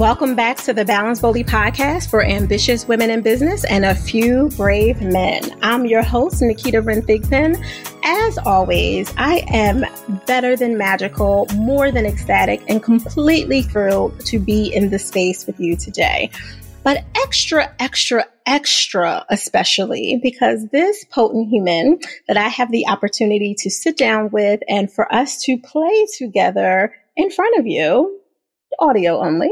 Welcome back to the Balance Boldly podcast for ambitious women in business and a few brave men. I'm your host, Naketa Ren Thigpen. As always, I am better than magical, more than ecstatic, and completely thrilled to be in the space with you today. But extra, extra, extra, especially because this potent human that I have the opportunity to sit down with and for us to play together in front of you audio only.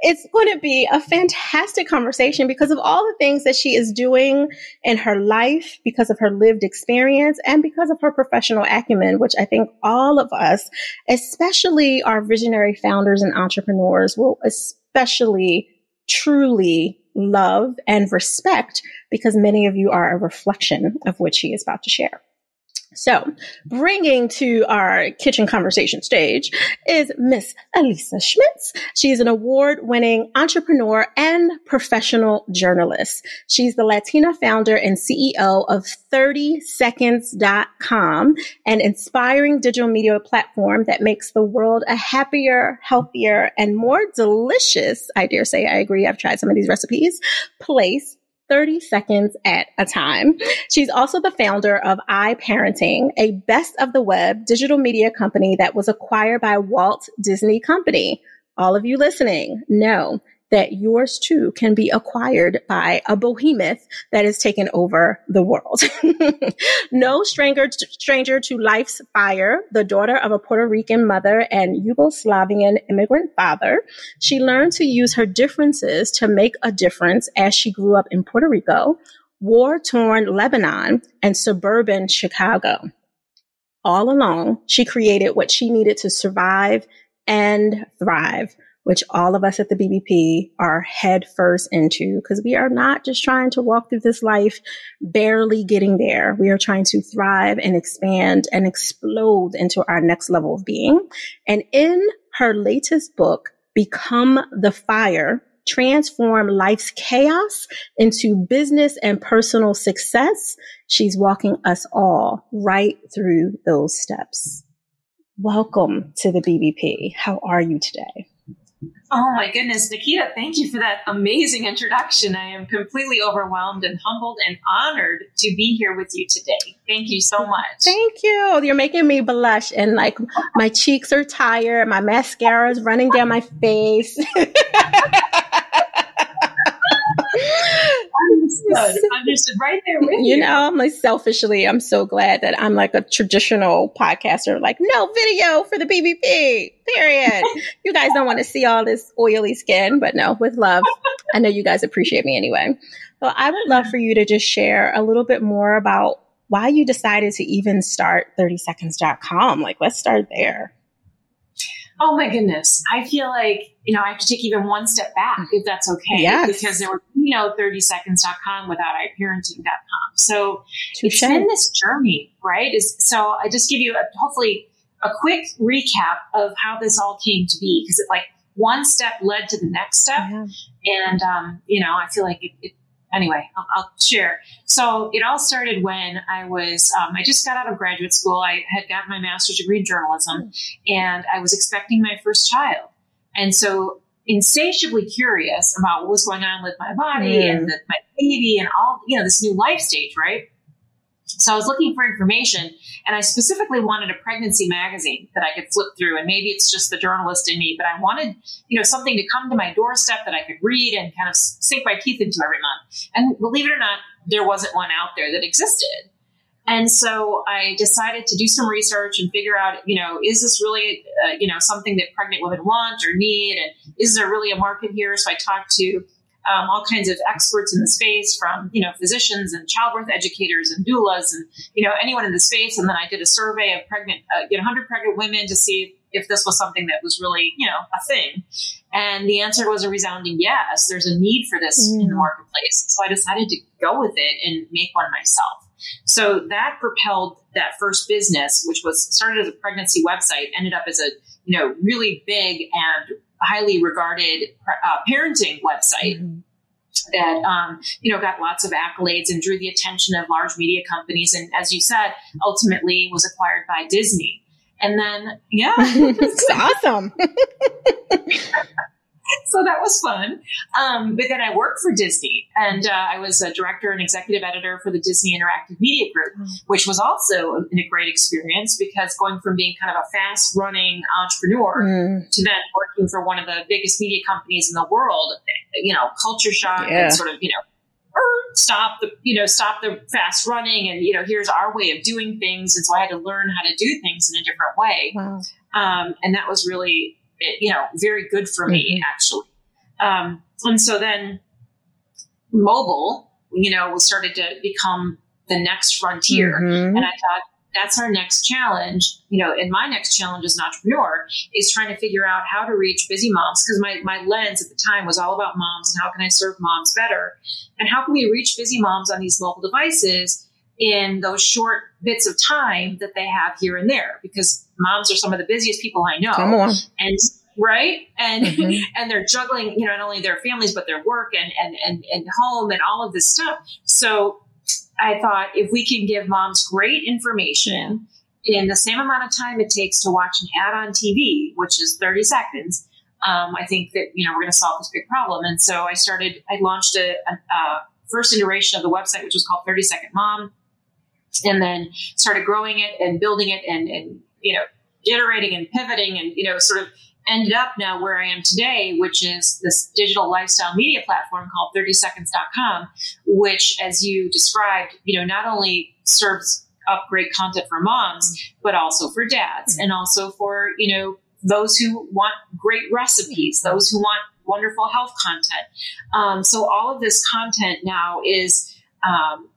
It's going to be a fantastic conversation because of all the things that she is doing in her life, because of her lived experience, and because of her professional acumen, which I think all of us, especially our visionary founders and entrepreneurs, will especially truly love and respect because many of you are a reflection of what she is about to share. So, bringing to our kitchen conversation stage is Miss Elisa Schmitz. She's an award winning entrepreneur and professional journalist. She's the Latina founder and CEO of 30seconds.com, an inspiring digital media platform that makes the world a happier, healthier, and more delicious, I dare say, I agree, I've tried some of these recipes, place 30 seconds at a time. She's also the founder of iParenting, a best of the web digital media company that was acquired by Walt Disney Company. All of you listening know that yours too can be acquired by a behemoth that has taken over the world. no stranger, stranger to life's fire, the daughter of a Puerto Rican mother and Yugoslavian immigrant father, she learned to use her differences to make a difference as she grew up in Puerto Rico, war torn Lebanon, and suburban Chicago. All along, she created what she needed to survive and thrive which all of us at the BBP are head first into because we are not just trying to walk through this life barely getting there. We are trying to thrive and expand and explode into our next level of being. And in her latest book, Become the Fire, transform life's chaos into business and personal success. She's walking us all right through those steps. Welcome to the BBP. How are you today? Oh my goodness, Naketa, thank you for that amazing introduction. I am completely overwhelmed and humbled and honored to be here with you today. Thank you so much. Thank you. You're making me blush and like my cheeks are tired, my mascara is running down my face. understood. just right there with you. You know, I'm like selfishly, I'm so glad that I'm like a traditional podcaster, like no video for the BBP, period. you guys don't want to see all this oily skin, but no, with love. I know you guys appreciate me anyway. So I would love for you to just share a little bit more about why you decided to even start 30seconds.com. Like, let's start there. Oh my goodness. I feel like, you know, I have to take even one step back if that's okay. Yes. Because there were, you know, 30seconds.com without iParenting.com. So Touché. it's been this journey, right? Is so I just give you a, hopefully a quick recap of how this all came to be because it like one step led to the next step. Yeah. And, um, you know, I feel like it, it anyway, I'll, I'll, share. So it all started when I was, um, I just got out of graduate school. I had gotten my master's degree in journalism and I was expecting my first child. And so insatiably curious about what was going on with my body mm. and the, my baby and all, you know, this new life stage, right? So I was looking for information and I specifically wanted a pregnancy magazine that I could flip through. And maybe it's just the journalist in me, but I wanted, you know, something to come to my doorstep that I could read and kind of sink my teeth into every month. And believe it or not, there wasn't one out there that existed. And so I decided to do some research and figure out, you know, is this really, uh, you know, something that pregnant women want or need? And is there really a market here? So I talked to um, all kinds of experts in the space from you know physicians and childbirth educators and doulas and you know anyone in the space and then i did a survey of pregnant uh, you know 100 pregnant women to see if this was something that was really you know a thing and the answer was a resounding yes there's a need for this mm. in the mm. marketplace so i decided to go with it and make one myself so that propelled that first business which was started as a pregnancy website ended up as a you know really big and highly regarded uh, parenting website. Mm-hmm. That um, you know got lots of accolades and drew the attention of large media companies, and as you said, ultimately was acquired by Disney. And then, yeah, it's awesome. so that was fun. Um, but then I worked for Disney, and uh, I was a director and executive editor for the Disney Interactive Media Group, mm. which was also a, a great experience because going from being kind of a fast running entrepreneur mm. to then working for one of the biggest media companies in the world, you know, culture shock yeah. and sort of, you know, stop the you know stop the fast running and you know here's our way of doing things and so i had to learn how to do things in a different way wow. um, and that was really you know very good for me mm-hmm. actually um, and so then mobile you know started to become the next frontier mm-hmm. and i thought that's our next challenge. You know, and my next challenge as an entrepreneur is trying to figure out how to reach busy moms because my, my lens at the time was all about moms and how can I serve moms better? And how can we reach busy moms on these mobile devices in those short bits of time that they have here and there? Because moms are some of the busiest people I know. Come on. And right and mm-hmm. and they're juggling you know not only their families but their work and and and, and home and all of this stuff so I thought if we can give moms great information in the same amount of time it takes to watch an ad on TV, which is 30 seconds, um, I think that you know we're going to solve this big problem. And so I started. I launched a, a, a first iteration of the website, which was called 30 Second Mom, and then started growing it and building it and and you know iterating and pivoting and you know sort of ended up now where I am today, which is this digital lifestyle media platform called 30seconds.com, which, as you described, you know, not only serves up great content for moms, but also for dads and also for, you know, those who want great recipes, those who want wonderful health content. Um, so all of this content now is, um,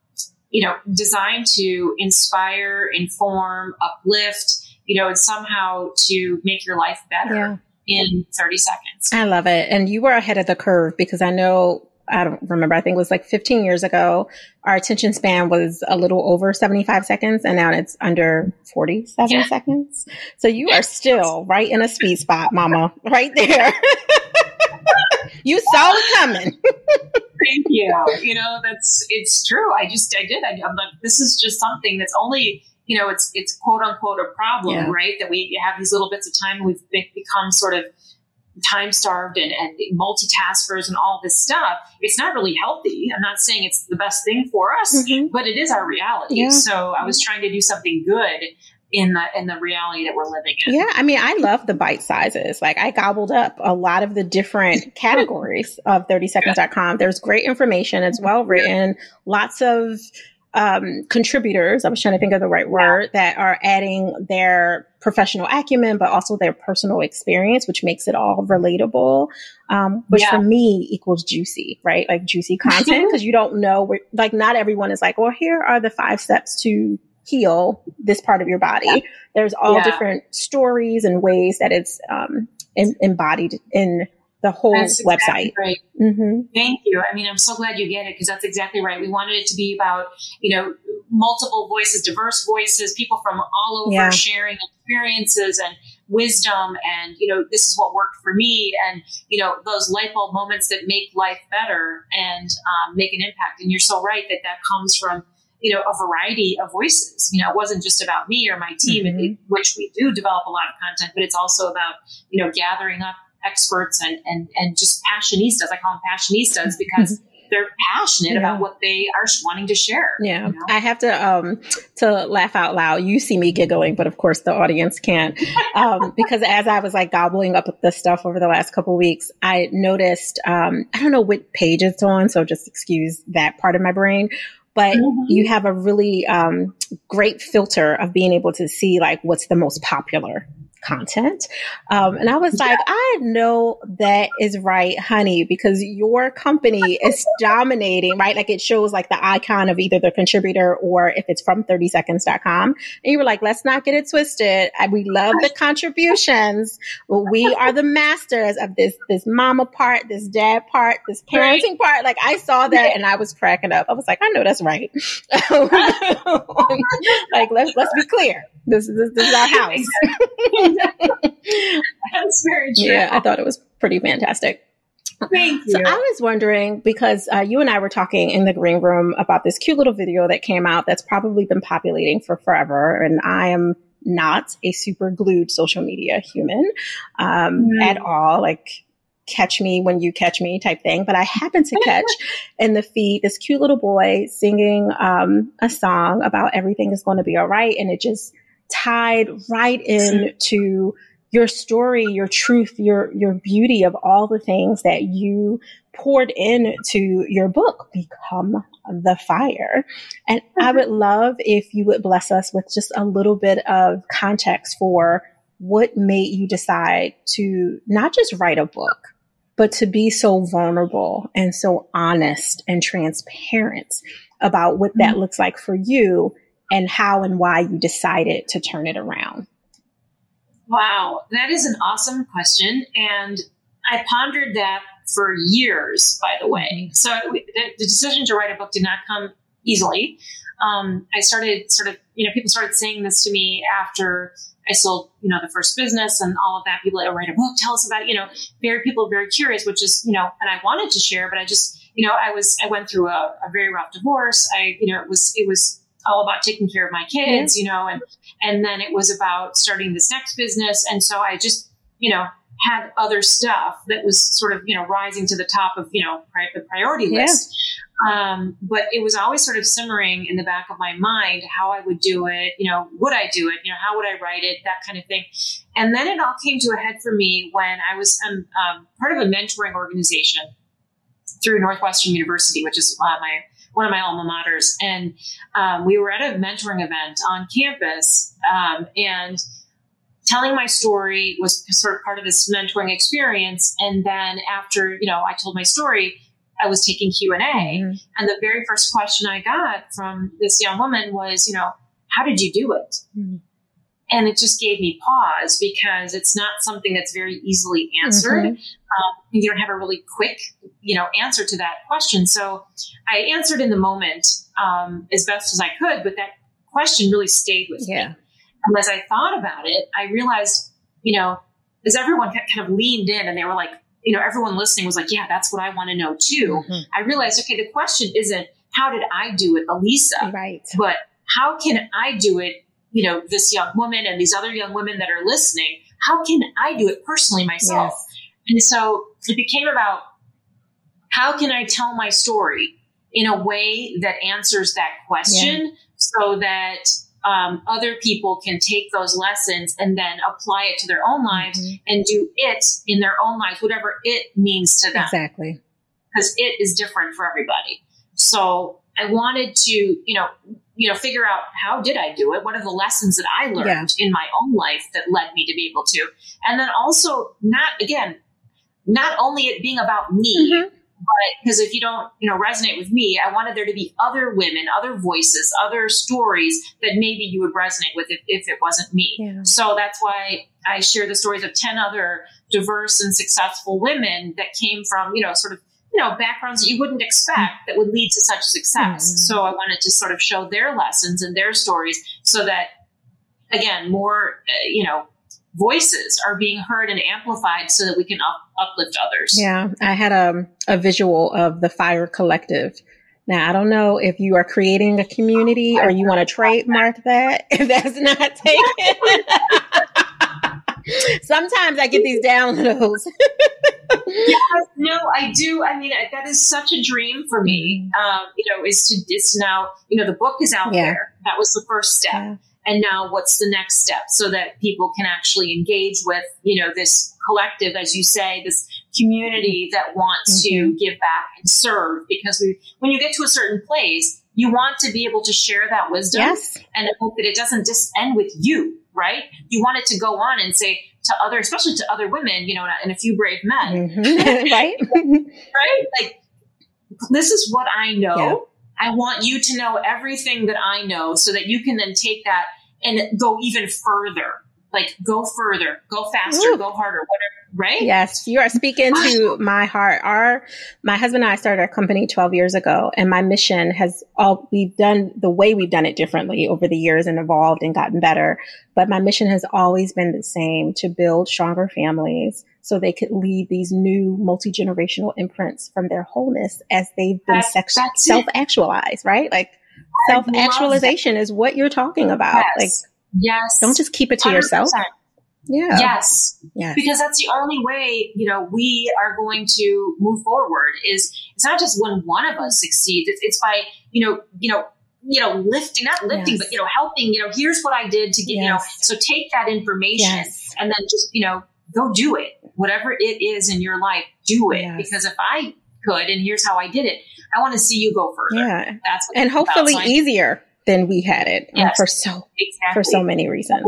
you know, designed to inspire, inform, uplift, you know, and somehow to make your life better yeah. in 30 seconds. I love it. And you were ahead of the curve because I know I don't remember. I think it was like 15 years ago. Our attention span was a little over 75 seconds, and now it's under 47 yeah. seconds. So you are still right in a sweet spot, Mama, right there. you saw it coming. Thank you. You know, that's it's true. I just I did. I, am like, this is just something that's only you know, it's it's quote unquote a problem, yeah. right? That we have these little bits of time and we've become sort of time starved and, and multitaskers and all this stuff. It's not really healthy. I'm not saying it's the best thing for us, mm-hmm. but it is our reality. Yeah. So I was trying to do something good in the in the reality that we're living in. Yeah, I mean, I love the bite sizes. Like I gobbled up a lot of the different categories of 30seconds.com. There's great information. It's well written. Lots of um, contributors, I was trying to think of the right word, that are adding their professional acumen, but also their personal experience, which makes it all relatable, um, which yeah. for me equals juicy, right? Like juicy content, because you don't know, where, like, not everyone is like, well, here are the five steps to heal this part of your body. Yeah. There's all yeah. different stories and ways that it's um, in, embodied in the whole that's website. right. Mm-hmm. Thank you. I mean, I'm so glad you get it because that's exactly right. We wanted it to be about, you know, multiple voices, diverse voices, people from all over yeah. sharing experiences and wisdom. And, you know, this is what worked for me. And, you know, those light bulb moments that make life better and um, make an impact. And you're so right that that comes from, you know, a variety of voices. You know, it wasn't just about me or my team, mm-hmm. it, which we do develop a lot of content, but it's also about, you know, gathering up experts and, and, and just passionistas. I call them passionistas because they're passionate yeah. about what they are wanting to share. Yeah. You know? I have to, um, to laugh out loud. You see me giggling, but of course the audience can't. Um, because as I was like gobbling up the stuff over the last couple weeks, I noticed, um, I don't know what page it's on. So just excuse that part of my brain but mm-hmm. you have a really um, great filter of being able to see like what's the most popular content. Um, and I was yeah. like, I know that is right, honey, because your company is dominating, right? Like it shows like the icon of either the contributor or if it's from 30seconds.com. And you were like, let's not get it twisted. We love the contributions. We are the masters of this, this mama part, this dad part, this parenting right. part. Like I saw that and I was cracking up. I was like, I know that's right. like let's, let's be clear. This, this, this is our house. That's very true. Yeah, I thought it was pretty fantastic. Thank you. So I was wondering because uh, you and I were talking in the green room about this cute little video that came out that's probably been populating for forever, and I am not a super glued social media human um, mm. at all. Like catch me when you catch me type thing, but I happened to catch in the feed this cute little boy singing um, a song about everything is going to be all right. And it just tied right in into your story, your truth, your your beauty of all the things that you poured into your book become the fire. And mm-hmm. I would love if you would bless us with just a little bit of context for what made you decide to not just write a book, but to be so vulnerable and so honest and transparent about what that mm-hmm. looks like for you and how and why you decided to turn it around. Wow, that is an awesome question. And I pondered that for years, by the way. Mm-hmm. So the, the decision to write a book did not come easily. Um, I started sort of, you know, people started saying this to me after I sold, you know, the first business and all of that. People that write a book, tell us about it. You know, very people very curious, which is, you know, and I wanted to share, but I just, you know, I was, I went through a, a very rough divorce. I, you know, it was, it was all about taking care of my kids, you know, and and then it was about starting this next business. And so I just, you know, had other stuff that was sort of, you know, rising to the top of, you know, pri- the priority list. Um, but it was always sort of simmering in the back of my mind how I would do it, you know, would I do it, you know, how would I write it, that kind of thing. And then it all came to a head for me when I was um, um, part of a mentoring organization through Northwestern University, which is uh, my one of my alma maters, and um, we were at a mentoring event on campus, um, and telling my story was sort of part of this mentoring experience. And then after you know I told my story, I was taking Q and A, mm-hmm. and the very first question I got from this young woman was, you know, how did you do it? Mm-hmm. And it just gave me pause because it's not something that's very easily answered. Mm-hmm. Um, you don't have a really quick, you know, answer to that question. So I answered in the moment um, as best as I could, but that question really stayed with yeah. me. And as I thought about it, I realized, you know, as everyone kind of leaned in and they were like, you know, everyone listening was like, yeah, that's what I want to know too. Mm-hmm. I realized, okay, the question isn't how did I do it, Elisa? Right. But how can I do it you know, this young woman and these other young women that are listening, how can I do it personally myself? Yes. And so it became about how can I tell my story in a way that answers that question yeah. so that um, other people can take those lessons and then apply it to their own lives mm-hmm. and do it in their own lives, whatever it means to them. Exactly. Because it is different for everybody. So I wanted to, you know, you know, figure out how did I do it? What are the lessons that I learned yeah. in my own life that led me to be able to? And then also not again, not only it being about me, mm-hmm. but because if you don't, you know, resonate with me, I wanted there to be other women, other voices, other stories that maybe you would resonate with if, if it wasn't me. Yeah. So that's why I share the stories of 10 other diverse and successful women that came from, you know, sort of you know backgrounds that you wouldn't expect that would lead to such success. Mm-hmm. So I wanted to sort of show their lessons and their stories so that again more uh, you know voices are being heard and amplified so that we can up- uplift others. Yeah, I had a, a visual of the Fire Collective. Now, I don't know if you are creating a community or you want to trademark that. If that's not taken. Sometimes I get these downloads. yes, no, I do. I mean, that is such a dream for me. Um, you know, is to is now, you know, the book is out yeah. there. That was the first step. Yeah. And now what's the next step so that people can actually engage with, you know, this collective, as you say, this community that wants mm-hmm. to give back and serve because we, when you get to a certain place, you want to be able to share that wisdom yes. and hope that it doesn't just end with you right? You want it to go on and say to other, especially to other women, you know, and a few brave men, mm-hmm. right? right? Like, this is what I know. Yeah. I want you to know everything that I know so that you can then take that and go even further. Like, go further, go faster, Ooh. go harder, whatever right? Yes, you are speaking to my heart. Our my husband and I started our company 12 years ago, and my mission has all we've done the way we've done it differently over the years and evolved and gotten better. But my mission has always been the same to build stronger families so they could leave these new multi generational imprints from their wholeness as they've been sex- self actualized, right? Like self actualization is what you're talking about. Yes. Like, yes, don't just keep it to 100%. yourself. Yeah. Yes. Yes. Because that's the only way, you know, we are going to move forward is it's not just when one of us succeeds. It's, it's by, you know, you know, you know, lifting, not lifting, yes. but, you know, helping, you know, here's what I did to get, yes. you know, so take that information yes. and then just, you know, go do it. Whatever it is in your life, do it. Because if I could, and here's how I did it, I want to see you go further. Yeah. That's and hopefully easier than we had it um, yes. for so, exactly. for so many reasons.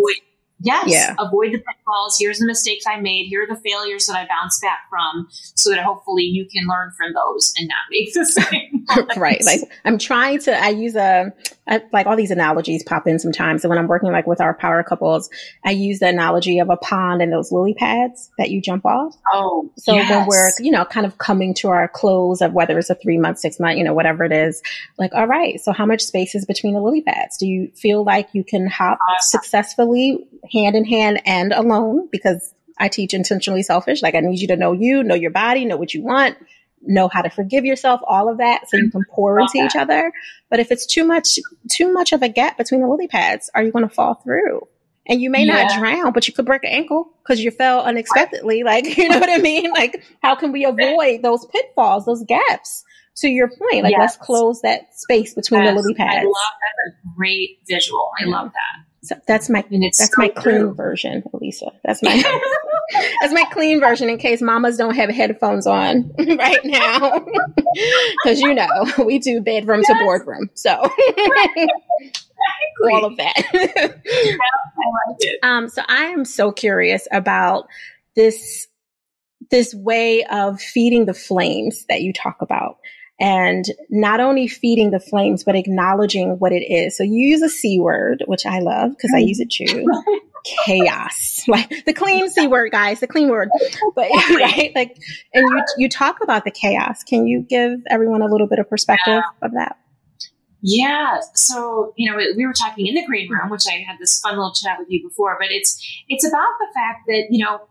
Yes. Yeah. Avoid the pitfalls. Here's the mistakes I made. Here are the failures that I bounced back from so that hopefully you can learn from those and not make the same. right. Like I'm trying to, I use a, I, like all these analogies pop in sometimes. So when I'm working like with our power couples, I use the analogy of a pond and those lily pads that you jump off. Oh, so yes. when we're, you know, kind of coming to our close of whether it's a three month, six month, you know, whatever it is, like, all right, so how much space is between the lily pads? Do you feel like you can hop awesome. successfully hand in hand and alone because I teach intentionally selfish. Like I need you to know you, know your body, know what you want, know how to forgive yourself, all of that so you can pour into each other. But if it's too much too much of a gap between the lily pads, are you going to fall through? And you may yeah. not drown, but you could break an ankle because you fell unexpectedly. Like, you know what I mean? Like, how can we avoid those pitfalls, those gaps? To your point, like, yes. let's close that space between yes. the lily pads. I love that's a great visual. I love that. So that's my that's so my clean true. version, Elisa. That's my that's my clean version in case mamas don't have headphones on right now. Because you know we do bedroom yes. to boardroom, so all of that. yeah, I. Um, so I am so curious about this this way of feeding the flames that you talk about and not only feeding the flames, but acknowledging what it is. So you use a C word, which I love because I mm. use it too. chaos, like the clean C word, guys, the clean word. But right, like, and you you talk about the chaos. Can you give everyone a little bit of perspective yeah. of that? Yeah. So, you know, we were talking in the green room, which I had this fun little chat with you before, but it's it's about the fact that, you know,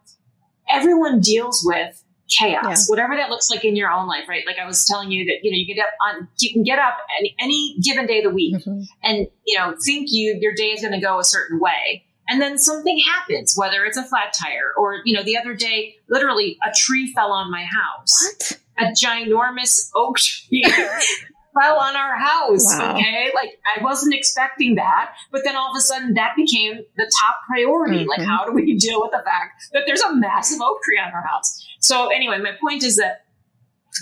everyone deals with chaos, yeah. whatever that looks like in your own life, right? Like I was telling you that, you know, you get up on, you can get up any, any given day of the week mm-hmm. and, you know, think you, your day is going to go a certain way. And then something happens, whether it's a flat tire or, you know, the other day, literally a tree fell on my house. What? A ginormous oak tree fell on our house. Wow. Okay. Like I wasn't expecting that. But then all of a sudden that became the top priority. Mm-hmm. Like, how do we deal with the fact that there's a massive oak tree on our house? So anyway, my point is that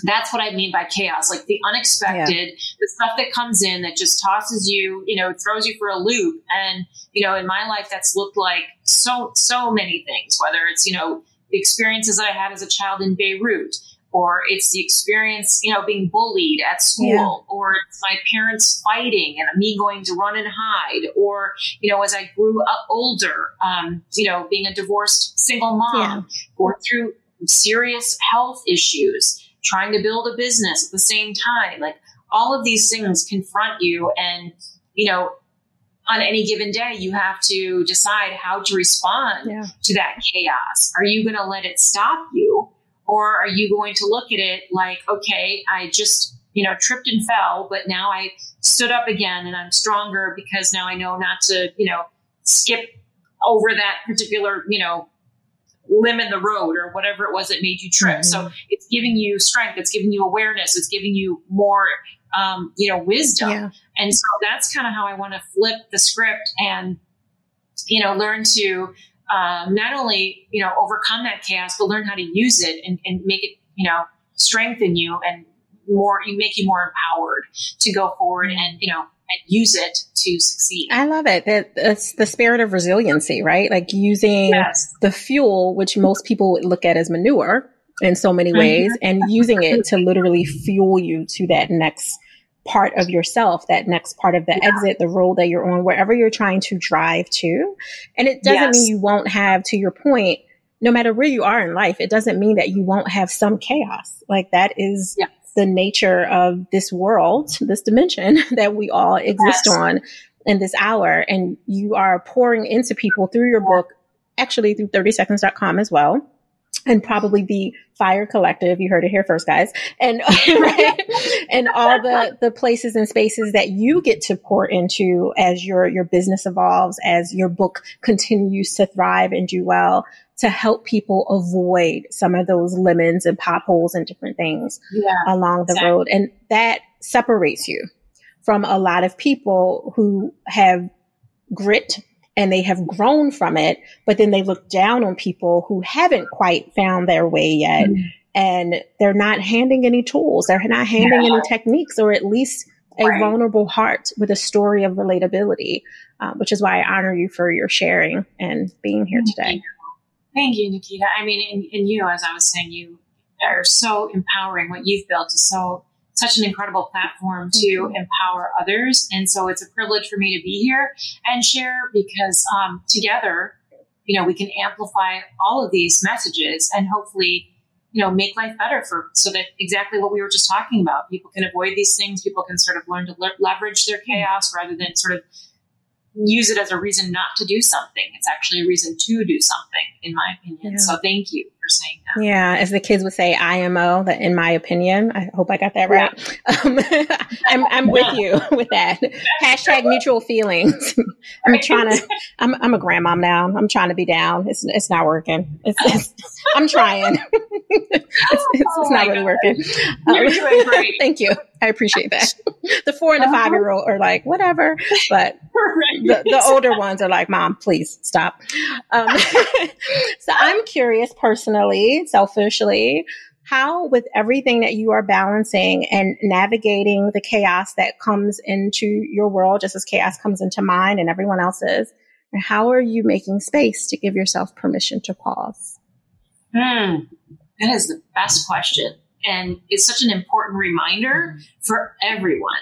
that's what I mean by chaos, like the unexpected, yeah. the stuff that comes in that just tosses you, you know, throws you for a loop. And, you know, in my life, that's looked like so, so many things, whether it's, you know, the experiences that I had as a child in Beirut, or it's the experience, you know, being bullied at school, yeah. or it's my parents fighting and me going to run and hide, or, you know, as I grew up older, um, you know, being a divorced single mom, yeah. going through serious health issues, trying to build a business at the same time. Like all of these things confront you and, you know, on any given day, you have to decide how to respond yeah. to that chaos. Are you going to let it stop you? Or are you going to look at it like, okay, I just, you know, tripped and fell, but now I stood up again and I'm stronger because now I know not to, you know, skip over that particular, you know, limb in the road or whatever it was that made you trip. Mm-hmm. So it's giving you strength, it's giving you awareness, it's giving you more, um, you know, wisdom. Yeah. And so that's kind of how I want to flip the script and, you know, learn to um, not only, you know, overcome that chaos, but learn how to use it and, and make it, you know, strengthen you and more, you make you more empowered to go forward and, you know, and use it to succeed. I love it. That it's the spirit of resiliency, right? Like using yes. the fuel, which most people would look at as manure in so many mm-hmm. ways, and using it to literally fuel you to that next part of yourself, that next part of the yeah. exit, the role that you're on, wherever you're trying to drive to. And it doesn't yes. mean you won't have, to your point, no matter where you are in life, it doesn't mean that you won't have some chaos. Like that is yeah the nature of this world, this dimension that we all exist yes. on in this hour. And you are pouring into people through your book, actually through 30seconds.com as well. And probably the Fire Collective. You heard it here first, guys, and right? and all the the places and spaces that you get to pour into as your your business evolves, as your book continues to thrive and do well, to help people avoid some of those lemons and potholes and different things yeah, along the exactly. road, and that separates you from a lot of people who have grit and they have grown from it, but then they look down on people who haven't quite found their way yet. Mm-hmm. And they're not handing any tools. They're not handing yeah. any techniques or at least a right. vulnerable heart with a story of relatability, uh, which is why I honor you for your sharing and being here Thank today. You. Thank you, Naketa. I mean, and, and you, as I was saying, you are so empowering. What you've built is so such an incredible platform to mm-hmm. empower others. And so it's a privilege for me to be here and share because um, together, you know, we can amplify all of these messages and hopefully, you know, make life better for so that exactly what we were just talking about. People can avoid these things. People can sort of learn to le- leverage their chaos rather than sort of use it as a reason not to do something. It's actually a reason to do something, in my opinion. Yeah. So thank you for saying that. Yeah, as the kids would say, IMO, that in my opinion. I hope I got that right. Yeah. Um, I'm, I'm yeah. with you with that. Hashtag mutual feelings. I'm trying to, I'm, I'm a grandmom now. I'm trying to be down. It's, it's not working. It's, it's I'm trying. it's, it's, oh not really God. working. You're um, doing great. thank you. I appreciate that. The four and the uh-huh. five year old are like, whatever. But the, the older ones are like, mom, please stop. Um, so I'm curious personally, selfishly, how with everything that you are balancing and navigating the chaos that comes into your world, just as chaos comes into mine and everyone else's, how are you making space to give yourself permission to pause? Hmm. That is the best question. And it's such an important reminder for everyone.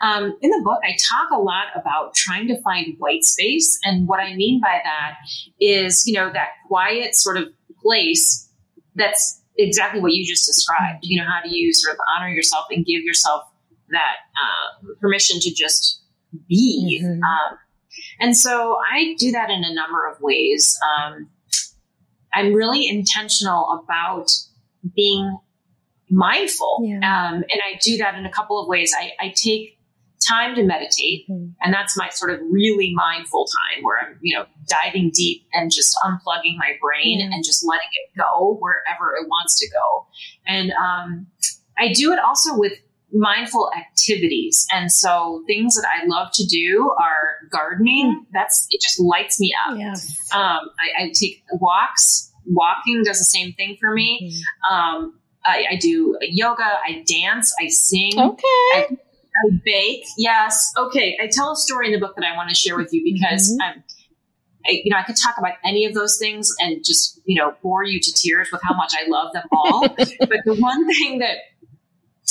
Um, in the book, I talk a lot about trying to find white space. And what I mean by that is, you know, that quiet sort of place that's exactly what you just described. You know, how do you sort of honor yourself and give yourself that uh, permission to just be? Mm-hmm. Um, and so I do that in a number of ways. Um, I'm really intentional about being mindful. Yeah. Um, and I do that in a couple of ways. I, I take time to meditate, mm-hmm. and that's my sort of really mindful time where I'm, you know, diving deep and just unplugging my brain mm-hmm. and just letting it go wherever it wants to go. And um, I do it also with mindful activities. And so things that I love to do are gardening. Mm. That's it just lights me up. Yes. Um, I, I, take walks. Walking does the same thing for me. Mm. Um, I, I do yoga, I dance, I sing. Okay. I, I, bake. Yes. Okay. I tell a story in the book that I want to share with you because mm-hmm. I'm, I, you know, I could talk about any of those things and just, you know, bore you to tears with how much I love them all. but the one thing that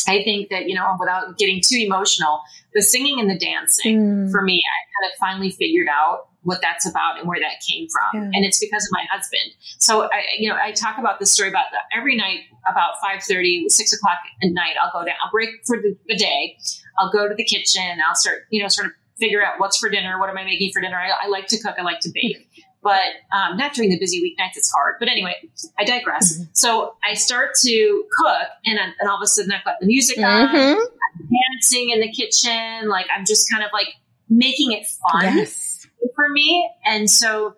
I think that, you know, without getting too emotional, the singing and the dancing mm. for me, I kind of finally figured out what that's about and where that came from. Yeah. And it's because of my husband. So I, you know, I talk about this story about every night about 5.30, 6 o'clock at night, I'll go down, I'll break for the, the, day. I'll go to the kitchen. I'll start, you know, sort of figure out what's for dinner. What am I making for dinner? I, I like to cook. I like to bake. But um, not during the busy weeknights, it's hard. But anyway, I digress. Mm-hmm. So I start to cook, and, and all of a sudden I've got the music mm-hmm. on, I'm dancing in the kitchen. Like I'm just kind of like making it fun. Yes for me. And so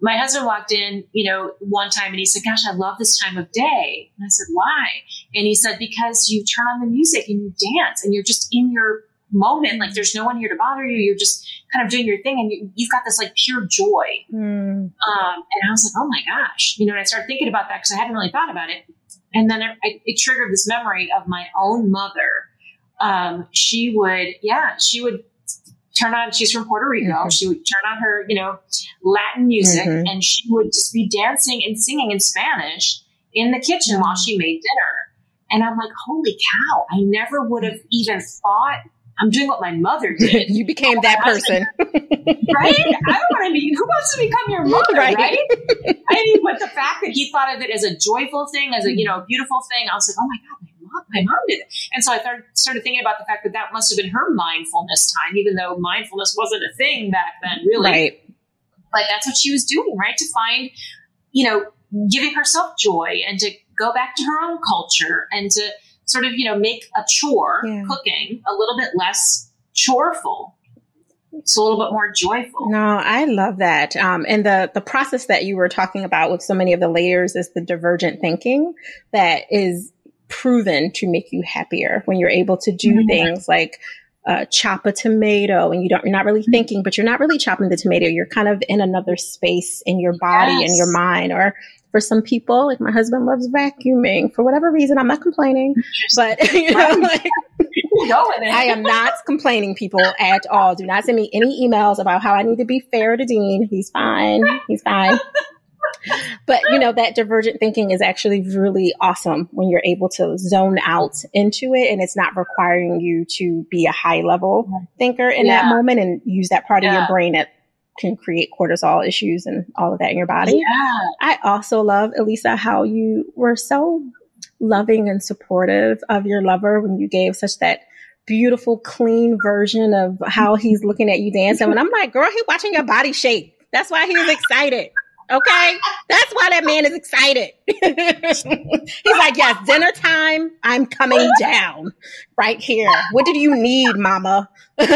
my husband walked in, you know, one time and he said, Gosh, I love this time of day. And I said, Why? And he said, Because you turn on the music and you dance and you're just in your moment. Like there's no one here to bother you. You're just kind of doing your thing and you, have got this like pure joy. Mm. Um, and I was like, Oh my gosh. You know, and I started thinking about that because I hadn't really thought about it. And then it, it triggered this memory of my own mother. Um, she would, yeah, she would turn on, she's from Puerto Rico. Mm-hmm. She would turn on her, you know, Latin music mm-hmm. and she would just be dancing and singing in Spanish in the kitchen mm-hmm. while she made dinner. And I'm like, holy cow, I never would have even thought I'm doing what my mother did. you became that person. right? I don't want to be, who wants to become your mother, right? right? I mean, but the fact that he thought of it as a joyful thing, as a, you know, beautiful thing, I was like, oh my God, my mom did it. And so I started thinking about the fact that that must have been her mindfulness time, even though mindfulness wasn't a thing back then, really. Right. But that's what she was doing, right? To find, you know, giving herself joy and to go back to her own culture and to sort of, you know, make a chore, yeah. cooking, a little bit less choreful. It's a little bit more joyful. No, I love that. Um, and the the process that you were talking about with so many of the layers is the divergent thinking that is proven to make you happier when you're able to do mm-hmm. things like uh, chop a tomato and you don't you're not really mm-hmm. thinking but you're not really chopping the tomato you're kind of in another space in your body yes. and your mind or for some people like my husband loves vacuuming for whatever reason i'm not complaining but you know like I am not complaining, people, at all. Do not send me any emails about how I need to be fair to Dean. He's fine. He's fine but you know that divergent thinking is actually really awesome when you're able to zone out into it and it's not requiring you to be a high level thinker in yeah. that moment and use that part yeah. of your brain that can create cortisol issues and all of that in your body. Yeah. I also love Elisa how you were so loving and supportive of your lover when you gave such that beautiful clean version of how he's looking at you dancing and I'm like, girl, he's watching your body shake. That's why he's excited. Okay. That's why that man is excited. He's like, yes, dinner time. I'm coming down right here. What do you need, mama? I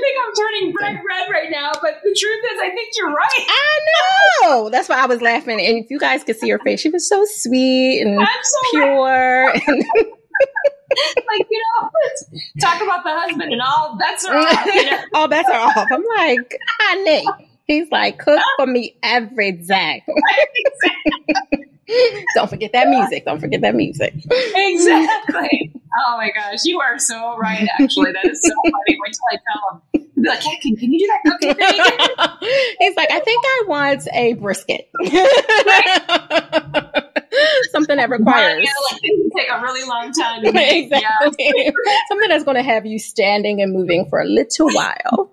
think I'm turning bright red right now, but the truth is, I think you're right. I know. That's why I was laughing. And if you guys could see her face, she was so sweet and so pure. Like, you know, talk about the husband and all bets are off. You know? all bets are off. I'm like, honey. He's like, cook for me every day. Don't forget that music. Don't forget that music. Exactly. Oh my gosh, you are so right. Actually, that is so funny. Wait till I tell him. Be like, yeah, can, can you do that cooking thing? He's like, I think I want a brisket. Something that requires. Yeah, like, take a really long time. exactly. Yeah. Something that's going to have you standing and moving for a little while.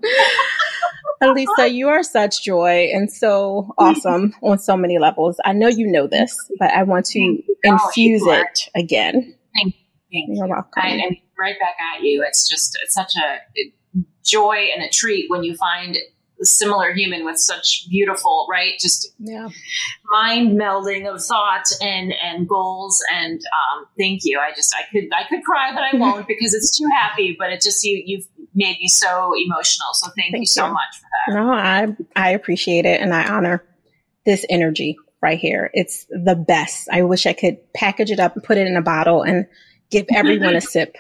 Elisa, you are such joy and so awesome on so many levels. I know you know this, but I want to infuse it again. Thank you. You're welcome. I, I right back at you. It's just it's such a joy and a treat when you find a similar human with such beautiful, right? Just yeah. mind melding of thought and and goals. And um, thank you. I just I could I could cry, but I won't because it's too happy. But it just you you've made me so emotional. So thank, thank you so much for that. No, I I appreciate it and I honor this energy right here. It's the best. I wish I could package it up and put it in a bottle and give everyone a sip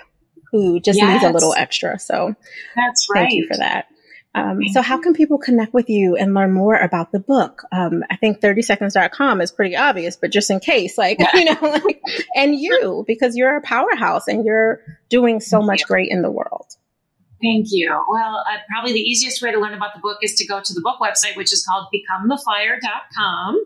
who just yes. needs a little extra. So that's right. Thank you for that. Um, so how can people connect with you and learn more about the book? Um, I think 30seconds.com is pretty obvious, but just in case, like, you know, like, and you, because you're a powerhouse and you're doing so much great in the world. Thank you. Well, uh, probably the easiest way to learn about the book is to go to the book website, which is called becomethefire.com.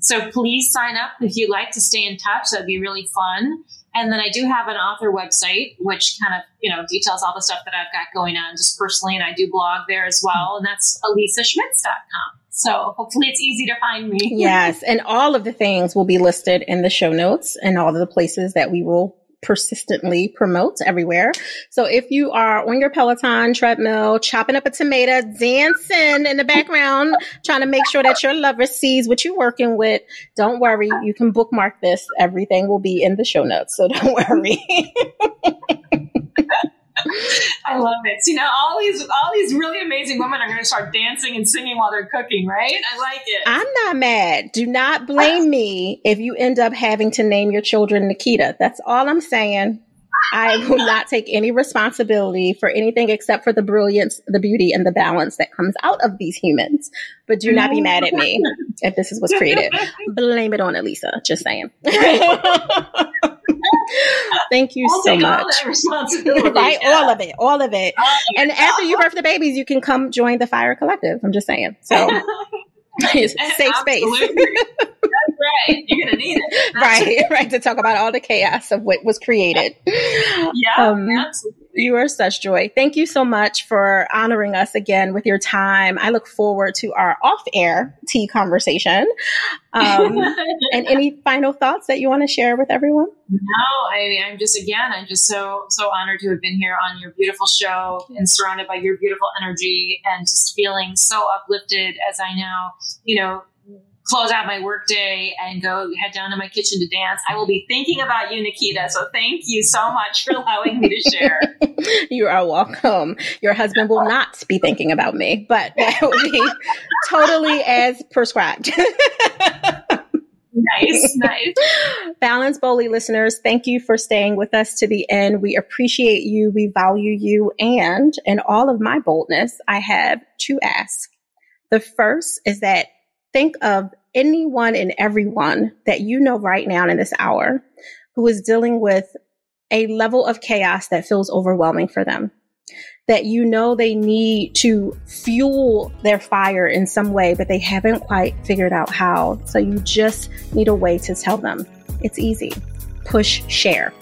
So please sign up if you'd like to stay in touch. That'd be really fun. And then I do have an author website, which kind of, you know, details all the stuff that I've got going on just personally. And I do blog there as well. And that's elisaschmitz.com. So hopefully it's easy to find me. yes. And all of the things will be listed in the show notes and all of the places that we will persistently promote everywhere. So if you are on your Peloton treadmill, chopping up a tomato, dancing in the background, trying to make sure that your lover sees what you're working with, don't worry. You can bookmark this. Everything will be in the show notes. So don't worry. I love it. See now all these all these really amazing women are going to start dancing and singing while they're cooking, right? I like it. I'm not mad. Do not blame me if you end up having to name your children Naketa. That's all I'm saying. I will not take any responsibility for anything except for the brilliance, the beauty, and the balance that comes out of these humans. But do not be mad at me if this is what's created. Blame it on Elisa. Just saying. Thank you I'll so much. right? Yeah. All of it. All of it. Oh, and after you birth the babies, you can come join the Fire Collective. I'm just saying. So safe space. Right. You're going to need it. Right, right. To talk about all the chaos of what was created. Yeah, um, absolutely. You are such joy. Thank you so much for honoring us again with your time. I look forward to our off air tea conversation. Um, and any final thoughts that you want to share with everyone? No, I I'm just, again, I'm just so, so honored to have been here on your beautiful show and surrounded by your beautiful energy and just feeling so uplifted as I now, you know, close out my workday and go head down to my kitchen to dance, I will be thinking about you, Naketa. So thank you so much for allowing me to share. you are welcome. Your husband will not be thinking about me, but that will be totally as prescribed. nice, nice. Balance Boldly listeners, thank you for staying with us to the end. We appreciate you, we value you, and in all of my boldness, I have to ask. The first is that think of anyone and everyone that you know right now in this hour who is dealing with a level of chaos that feels overwhelming for them. That you know they need to fuel their fire in some way, but they haven't quite figured out how. So you just need a way to tell them. It's easy. Push share.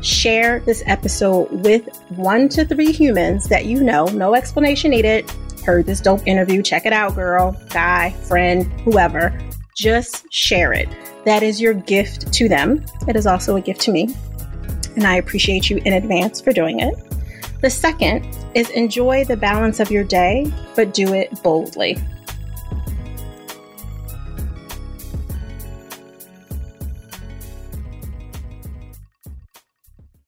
Share this episode with one to three humans that you know, no explanation needed. Heard this dope interview. Check it out, girl, guy, friend, whoever just share it. That is your gift to them. It is also a gift to me. And I appreciate you in advance for doing it. The second is enjoy the balance of your day, but do it boldly.